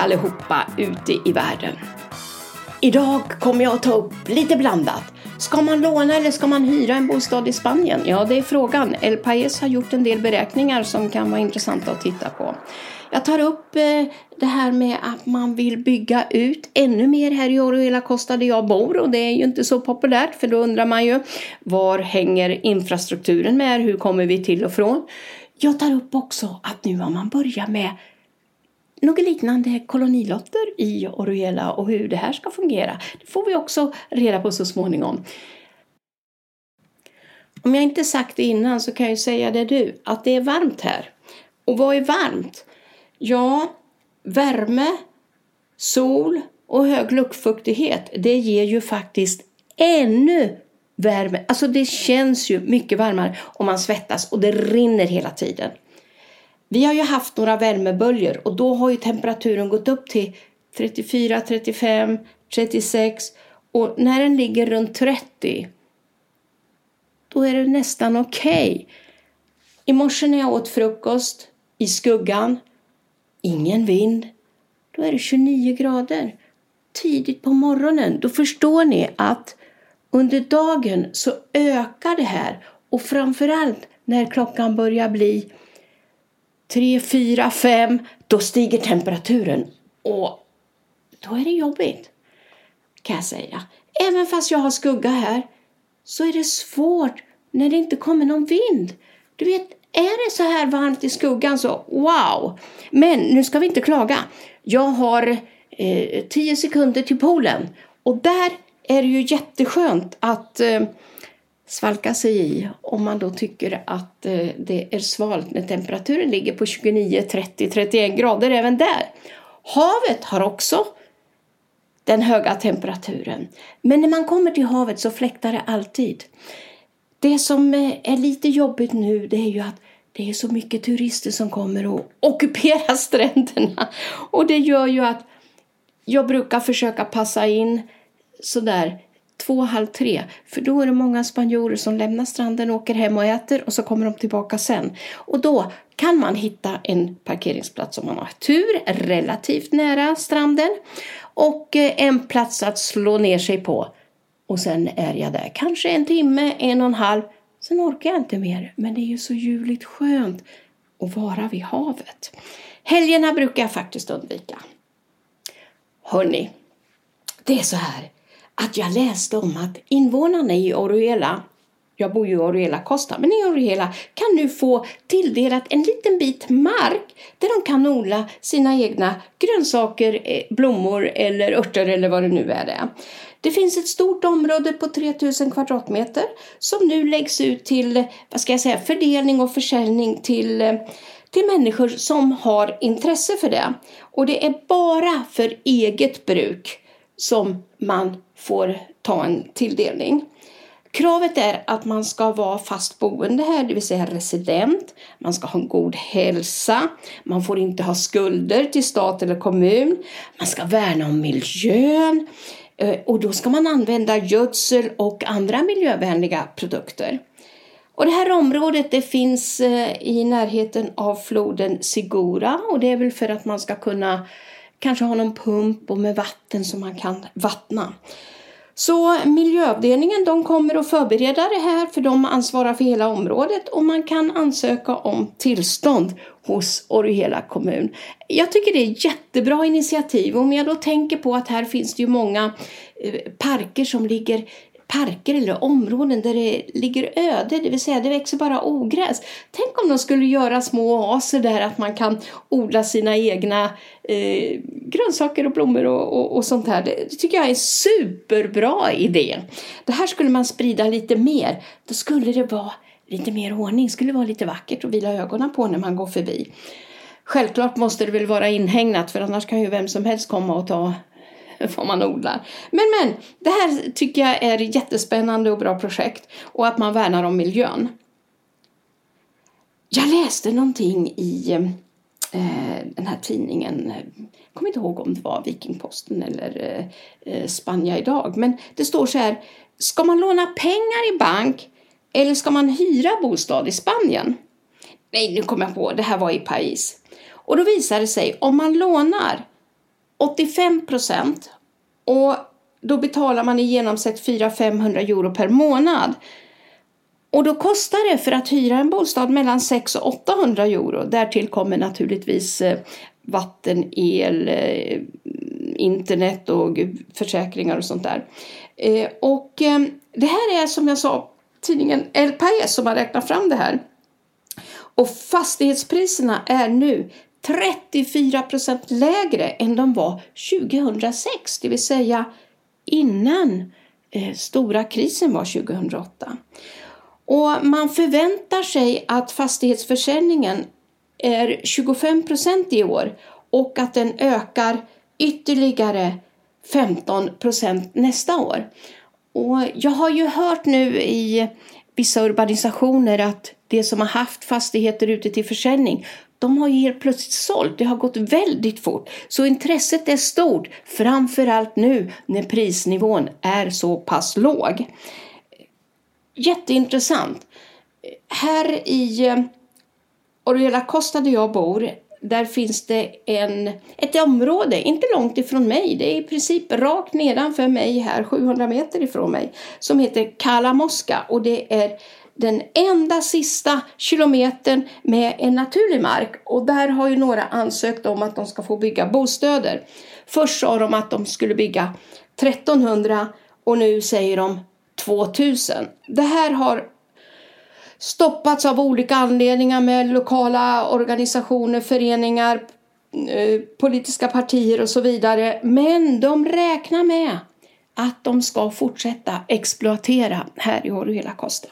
Allihopa ute i världen! Idag kommer jag att ta upp lite blandat. Ska man låna eller ska man hyra en bostad i Spanien? Ja, det är frågan. El País har gjort en del beräkningar som kan vara intressanta att titta på. Jag tar upp eh, det här med att man vill bygga ut ännu mer här i Orihuela Costa där jag bor och det är ju inte så populärt för då undrar man ju var hänger infrastrukturen med? Hur kommer vi till och från? Jag tar upp också att nu har man börjat med något liknande kolonilotter i Oruela och hur det här ska fungera. Det får vi också reda på så småningom. Om jag inte sagt det innan så kan jag säga det du, att det är varmt här. Och vad är varmt? Ja, värme, sol och hög luftfuktighet, det ger ju faktiskt ännu värme. Alltså det känns ju mycket varmare om man svettas och det rinner hela tiden. Vi har ju haft några värmeböljor och då har ju temperaturen gått upp till 34, 35, 36 och när den ligger runt 30 då är det nästan okej. Okay. I morse när jag åt frukost i skuggan, ingen vind, då är det 29 grader. Tidigt på morgonen, då förstår ni att under dagen så ökar det här och framförallt när klockan börjar bli tre, fyra, fem, då stiger temperaturen och då är det jobbigt kan jag säga. Även fast jag har skugga här så är det svårt när det inte kommer någon vind. Du vet, är det så här varmt i skuggan så wow! Men nu ska vi inte klaga. Jag har eh, tio sekunder till poolen och där är det ju jätteskönt att eh, svalka sig i om man då tycker att eh, det är svalt när temperaturen ligger på 29, 30, 31 grader även där. Havet har också den höga temperaturen. Men när man kommer till havet så fläktar det alltid. Det som eh, är lite jobbigt nu det är ju att det är så mycket turister som kommer och ockuperar stränderna. Och det gör ju att jag brukar försöka passa in sådär två, halv tre. För då är det många spanjorer som lämnar stranden, åker hem och äter och så kommer de tillbaka sen. Och då kan man hitta en parkeringsplats om man har tur, relativt nära stranden. Och eh, en plats att slå ner sig på. Och sen är jag där kanske en timme, en och en halv. Sen orkar jag inte mer. Men det är ju så ljuvligt skönt att vara vid havet. Helgerna brukar jag faktiskt undvika. Hörni, det är så här att jag läste om att invånarna i Oruela jag bor ju i Oruela Costa, men i Oruela kan nu få tilldelat en liten bit mark där de kan odla sina egna grönsaker, eh, blommor eller örter eller vad det nu är. Det. Det finns ett stort område på 3000 kvadratmeter som nu läggs ut till vad ska jag säga, fördelning och försäljning till eh, till människor som har intresse för det. Och det är bara för eget bruk som man får ta en tilldelning. Kravet är att man ska vara fast boende här, det vill säga resident. Man ska ha en god hälsa. Man får inte ha skulder till stat eller kommun. Man ska värna om miljön. Eh, och då ska man använda gödsel och andra miljövänliga produkter. Och det här området det finns eh, i närheten av floden Sigura och det är väl för att man ska kunna kanske ha någon pump och med vatten som man kan vattna. Så miljöavdelningen de kommer att förbereda det här för de ansvarar för hela området och man kan ansöka om tillstånd hos Orihuela kommun. Jag tycker det är jättebra initiativ. Om jag då tänker på att här finns det ju många eh, parker som ligger parker eller områden där det ligger öde, det vill säga det växer bara ogräs. Tänk om de skulle göra små oaser där att man kan odla sina egna eh, grönsaker och blommor och, och, och, sånt här. Det tycker jag är en superbra idé. Det här skulle man sprida lite mer. Då skulle det vara lite mer ordning, skulle vara lite vackert att vila ögonen på när man går förbi. Självklart måste det väl vara inhägnat för annars kan ju vem som helst komma och ta vad man odlar. Men, men, det här tycker jag är jättespännande och bra projekt och att man värnar om miljön. Jag läste någonting i eh, den här tidningen, jag kommer inte ihåg om det var Vikingposten eller eh, eh, Spania idag, men det står så här, ska man låna pengar i bank eller ska man hyra bostad i Spanien? Nej, nu kommer jag på, det här var i Paris. Och då visar det sig, om man lånar 85 procent och då betalar man i genomsnitt 400-500 euro per månad. Och då kostar det för att hyra en bostad mellan 600 och 800 euro. Därtill kommer naturligtvis eh, vatten, el, eh, internet och försäkringar och sånt där. Eh, och det här är som jag sa tidningen El País som har räknat fram det här. Och fastighetspriserna är nu 34 procent lägre än de var 2006, det vill säga innan eh, stora krisen var 2008. Och man förväntar sig att fastighetsförsäljningen är 25 procent i år och att den ökar ytterligare 15 procent nästa år. Och jag har ju hört nu i vissa urbanisationer att det som har haft fastigheter ute till försäljning de har ju helt plötsligt sålt. Det har gått väldigt fort. Så intresset är stort, framförallt nu när prisnivån är så pass låg. Jätteintressant. Här i eh, Orela Oriela Costa där jag bor där finns det en, ett område, inte långt ifrån mig, det är i princip rakt nedanför mig här, 700 meter ifrån mig, som heter Kalamoska och det är den enda sista kilometern med en naturlig mark och där har ju några ansökt om att de ska få bygga bostäder. Först sa de att de skulle bygga 1300 och nu säger de 2000. Det här har stoppats av olika anledningar med lokala organisationer, föreningar, eh, politiska partier och så vidare. Men de räknar med att de ska fortsätta exploatera här i Orrhela Costa.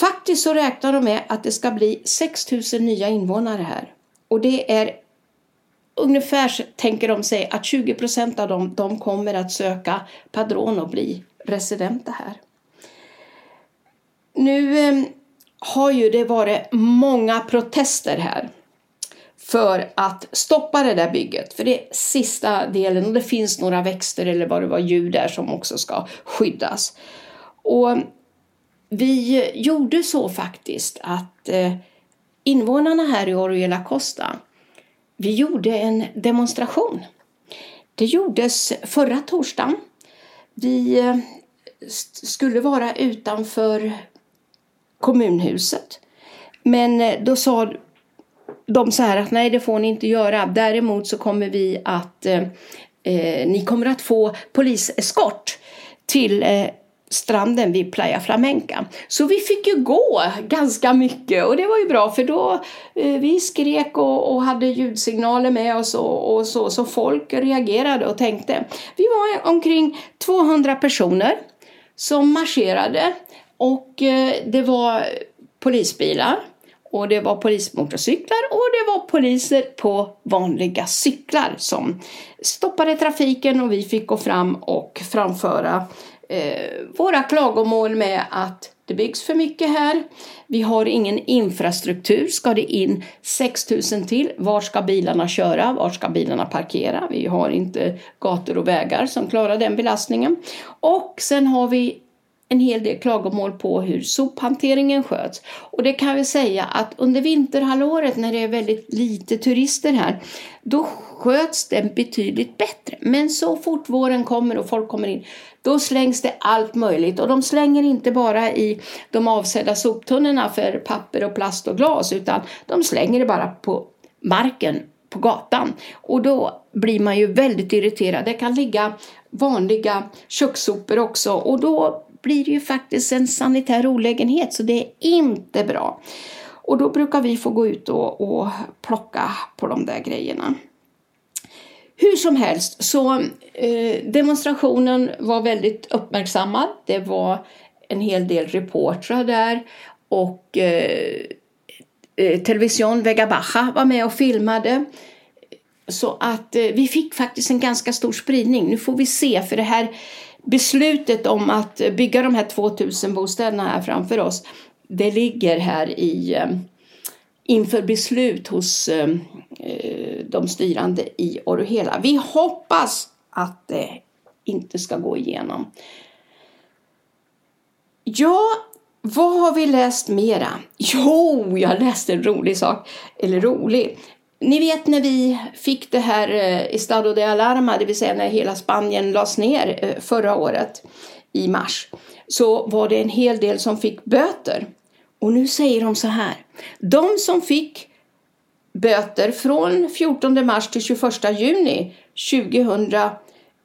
Faktiskt så räknar de med att det ska bli 6 000 nya invånare här. Och det är ungefär, tänker de sig, att 20 procent av dem de kommer att söka padron och bli residenta här. Nu eh, har ju det varit många protester här för att stoppa det där bygget. För det är sista delen och det finns några växter eller vad det var djur där som också ska skyddas. Och vi gjorde så faktiskt att eh, invånarna här i Oriela Costa, vi gjorde en demonstration. Det gjordes förra torsdagen. Vi eh, skulle vara utanför kommunhuset. Men eh, då sa de så här att nej, det får ni inte göra. Däremot så kommer vi att eh, ni kommer att få poliseskort till eh, stranden vid Playa Flamenca. Så vi fick ju gå ganska mycket och det var ju bra för då eh, vi skrek och, och, hade ljudsignaler med oss och, och, så, så folk reagerade och tänkte. Vi var omkring 200 personer som marscherade och eh, det var polisbilar och det var polismotorcyklar och det var poliser på vanliga cyklar som stoppade trafiken och vi fick gå fram och framföra eh, våra klagomål med att det byggs för mycket här. Vi har ingen infrastruktur. Ska det in 6000 till? Var ska bilarna köra? Var ska bilarna parkera? Vi har inte gator och vägar som klarar den belastningen. Och sen har vi en hel del klagomål på hur sophanteringen sköts. Och det kan vi säga att under vinterhalvåret när det är väldigt lite turister här, då sköts den betydligt bättre. Men så fort våren kommer och folk kommer in, då slängs det allt möjligt. Och de slänger inte bara i de avsedda soptunnorna för papper och plast och glas, utan de slänger det bara på marken på gatan. Och då blir man ju väldigt irriterad. Det kan ligga vanliga kökssopor också och då blir det ju faktiskt en sanitär olägenhet så det är inte bra. Och då brukar vi få gå ut och, och plocka på de där grejerna. Hur som helst så eh, demonstrationen var väldigt uppmärksammad. Det var en hel del reportrar där och eh, eh Television Vega Baja var med och filmade. Så att eh, vi fick faktiskt en ganska stor spridning. Nu får vi se för det här beslutet om att bygga de här 2000 bostäderna här framför oss, det ligger här i eh, inför beslut hos eh, de styrande i Orohela. Vi hoppas att det inte ska gå igenom. Ja, vad har vi läst mera? Jo, jag läste en rolig sak. Eller rolig ni vet när vi fick det här eh, Estado de Alarma, det vill säga när hela Spanien lades ner eh, förra året i mars, så var det en hel del som fick böter. Och nu säger de så här, de som fick böter från 14 mars till 21 juni 2020,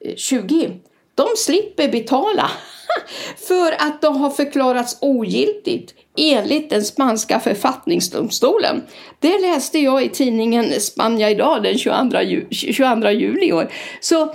eh, de slipper betala för att de har förklarats ogiltigt enligt den spanska författningsdomstolen. Det läste jag i tidningen Spania idag den 22, ju 22 juli i år. Så eh,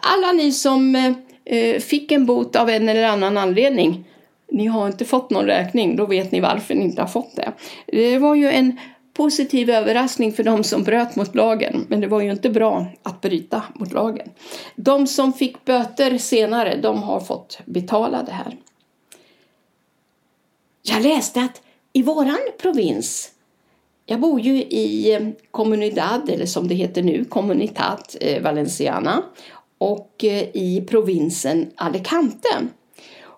alla ni som eh, eh, fick en bot av en eller annan anledning, ni har inte fått någon räkning, då vet ni varför ni inte har fått det. Det var ju en positiv överraskning för de som bröt mot lagen, men det var ju inte bra att bryta mot lagen. De som fick böter senare, de har fått betala det här. Jag läste att i våran provins, jag bor ju i eh, Comunidad, eller som det heter nu, Comunitat eh, Valenciana, och eh, i provinsen Alicante.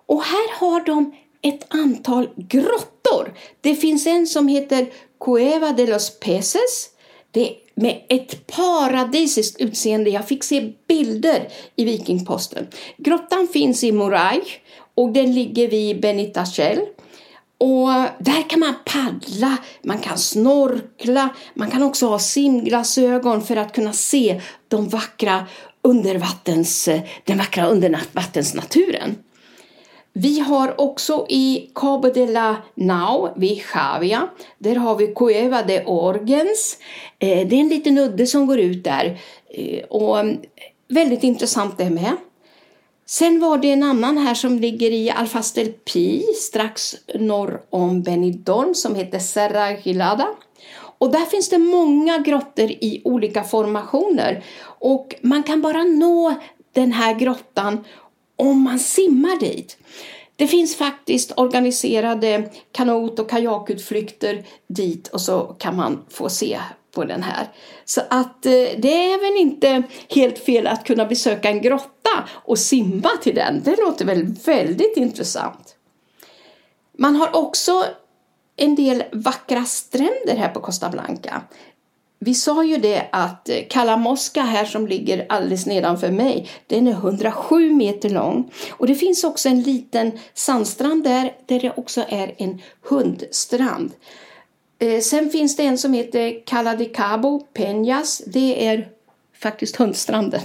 Och här har de ett antal grottor. Det finns en som heter Cueva de los Peces. Det med ett paradisiskt utseende. Jag fick se bilder i Vikingposten. Grottan finns i Moray och den ligger vid Benitachel. Och där kan man paddla, man kan snorkla, man kan också ha simglasögon för att kunna se de vackra undervattens, den vackra undervattensnaturen. Vi har också i Cabo de la Nau vid Javia, där har vi Cueva de Orgens. Eh, det är en liten udde som går ut där eh, och mm, väldigt intressant det med. Sen var det en annan här som ligger i Alfastel Pi strax norr om Benidorm som heter Serra Gilada. Och där finns det många grottor i olika formationer och man kan bara nå den här grottan om man simmar dit. Det finns faktiskt organiserade kanot och kajakutflykter dit och så kan man få se på den här. Så att eh, det är väl inte helt fel att kunna besöka en grotta och simma till den. Det låter väl väldigt intressant. Man har också en del vackra stränder här på Costa Blanca. Vi sa ju det att eh, Kalamoska här som ligger alldeles nedanför mig, den är 107 meter lång. Och det finns också en liten sandstrand där, där det också är en hundstrand. Eh, sen finns det en som heter Cala de Cabo Peñas. Det är faktiskt hundstranden.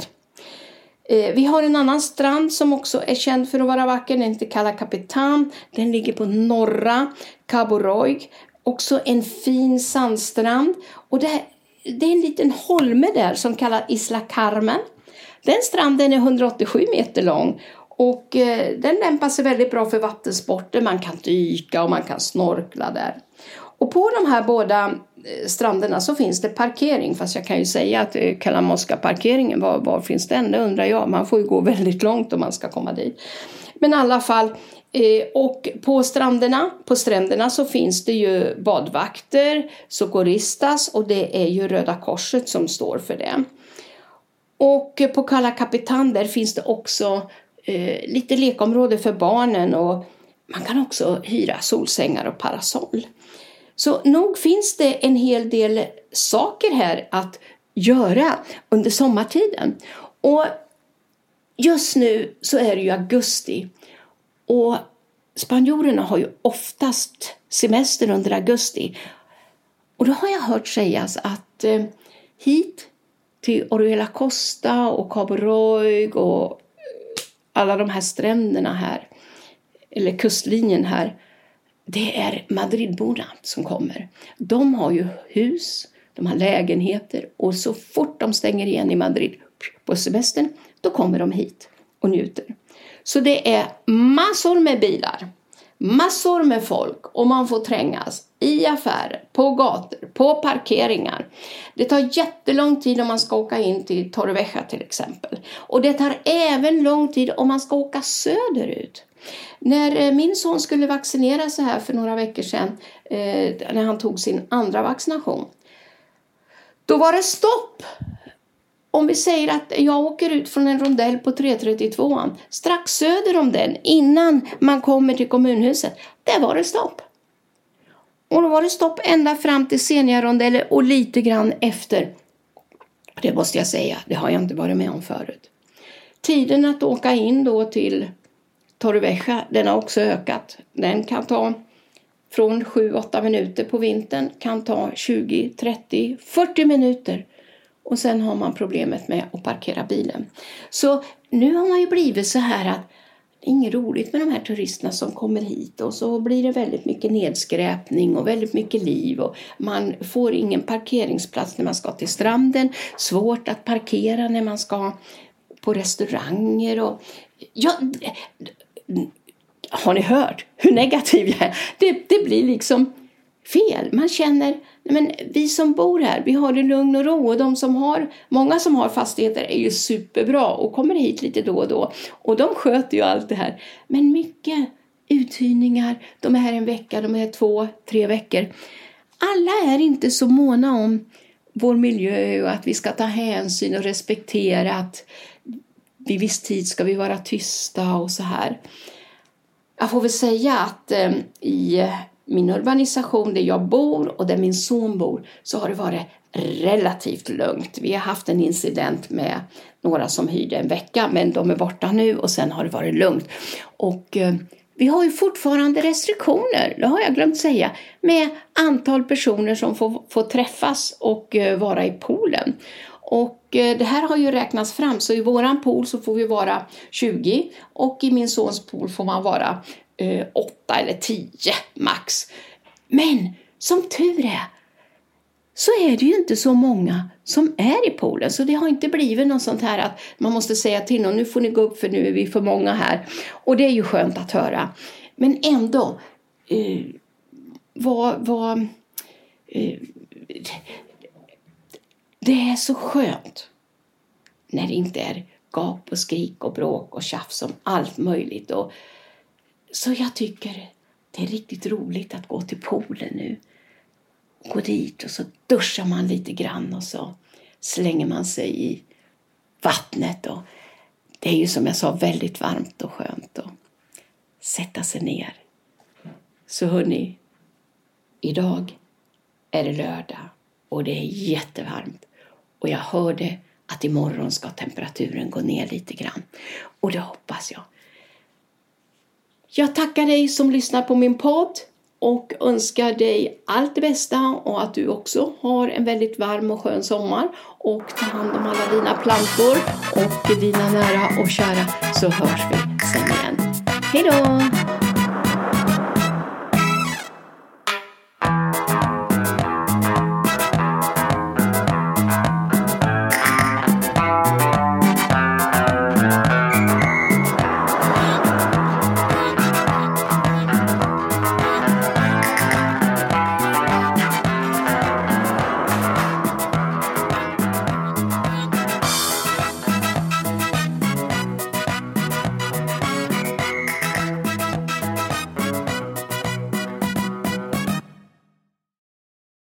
Eh, vi har en annan strand som också är känd för att vara vacker. Den heter Cala Capitan. Den ligger på norra Cabo Roig. Också en fin sandstrand. Och det, det är en liten holme där som kallas Isla Carmen. Den stranden är 187 meter lång och eh, den lämpar sig väldigt bra för vattensporter. Man kan dyka och man kan snorkla där. Och på de här båda eh, stränderna stranderna så finns det parkering, fast jag kan ju säga att eh, Kalamoska-parkeringen, var, var finns den? Det undrar jag. Man får ju gå väldigt långt om man ska komma dit. Men i alla fall, eh, och på stränderna, på stränderna så finns det ju badvakter, socoristas och det är ju Röda Korset som står för det. Och på Kalla Kapitan där finns det också eh, lite lekområde för barnen och man kan också hyra solsängar och parasoll. Så nog finns det en hel del saker här att göra under sommartiden. Och just nu så är det ju augusti och spanjorerna har ju oftast semester under augusti. Och då har jag hört sägas att eh, hit till Oruela Costa och Cabo Roig och alla de här stränderna här, eller kustlinjen här, det är Madridborna som kommer. De har ju hus, de har lägenheter och så fort de stänger igen i Madrid på semestern, då kommer de hit och njuter. Så det är massor med bilar, massor med folk och man får trängas i affärer, på gator, på parkeringar. Det tar jättelång tid om man ska åka in till Torrevieja till exempel. Och det tar även lång tid om man ska åka söderut. När eh, min son skulle vaccinera sig här för några veckor sedan, eh, när han tog sin andra vaccination, då var det stopp. Om vi säger att jag åker ut från en rondell på 332 strax söder om den, innan man kommer till kommunhuset, där var det stopp. Och då var det stopp ända fram till Seniorrondeller och lite grann efter. Det måste jag säga, det har jag inte varit med om förut. Tiden att åka in då till Torrevieja, den har också ökat. Den kan ta från 7-8 minuter på vintern, kan ta 20, 30, 40 minuter. Och sen har man problemet med att parkera bilen. Så nu har man ju blivit så här att det är inget roligt med de här turisterna som kommer hit och så blir det väldigt mycket nedskräpning och väldigt mycket liv och man får ingen parkeringsplats när man ska till stranden, svårt att parkera när man ska på restauranger och ja, har ni hört hur negativ jag är? Det, det blir liksom fel. Man känner, men vi som bor här, vi har det lugn och ro och de som har, många som har fastigheter är ju superbra och kommer hit lite då och då och de sköter ju allt det här. Men mycket uthyrningar, de är här en vecka, de är här två, tre veckor. Alla är inte så måna om vår miljö och att vi ska ta hänsyn och respektera att vid viss tid ska vi vara tysta och så här. Jag får väl säga att eh, i min urbanisation där jag bor och där min son bor så har det varit relativt lugnt. Vi har haft en incident med några som hyrde en vecka men de är borta nu och sen har det varit lugnt. Och eh, vi har ju fortfarande restriktioner, det har jag glömt säga, med antal personer som får, får träffas och eh, vara i poolen. Och eh, det här har ju räknats fram, så i våran pool så får vi vara 20 och i min sons pool får man vara eh, 8 eller 10 max. Men som tur är så är det ju inte så många som är i poolen. Så det har inte blivit något sånt här att man måste säga till någon nu får ni gå upp för nu är vi för många här. Och det är ju skönt att höra. Men ändå, eh, vad, vad eh, det är så skönt när det inte är gap och skrik och bråk och tjafs om allt möjligt. Och, så jag tycker det är riktigt roligt att gå till poolen nu. Gå dit och så duschar man lite grann och så slänger man sig i vattnet. Och det är ju som jag sa väldigt varmt och skönt att sätta sig ner. Så hörni, idag är det lördag och det är jättevarmt. Och jag hörde att imorgon ska temperaturen gå ner lite grann. Och det hoppas jag. Jag tackar dig som lyssnar på min podd och önskar dig allt det bästa och att du också har en väldigt varm och skön sommar och ta hand om alla dina plantor och dina nära och kära så hörs vi sen igen. Hejdå!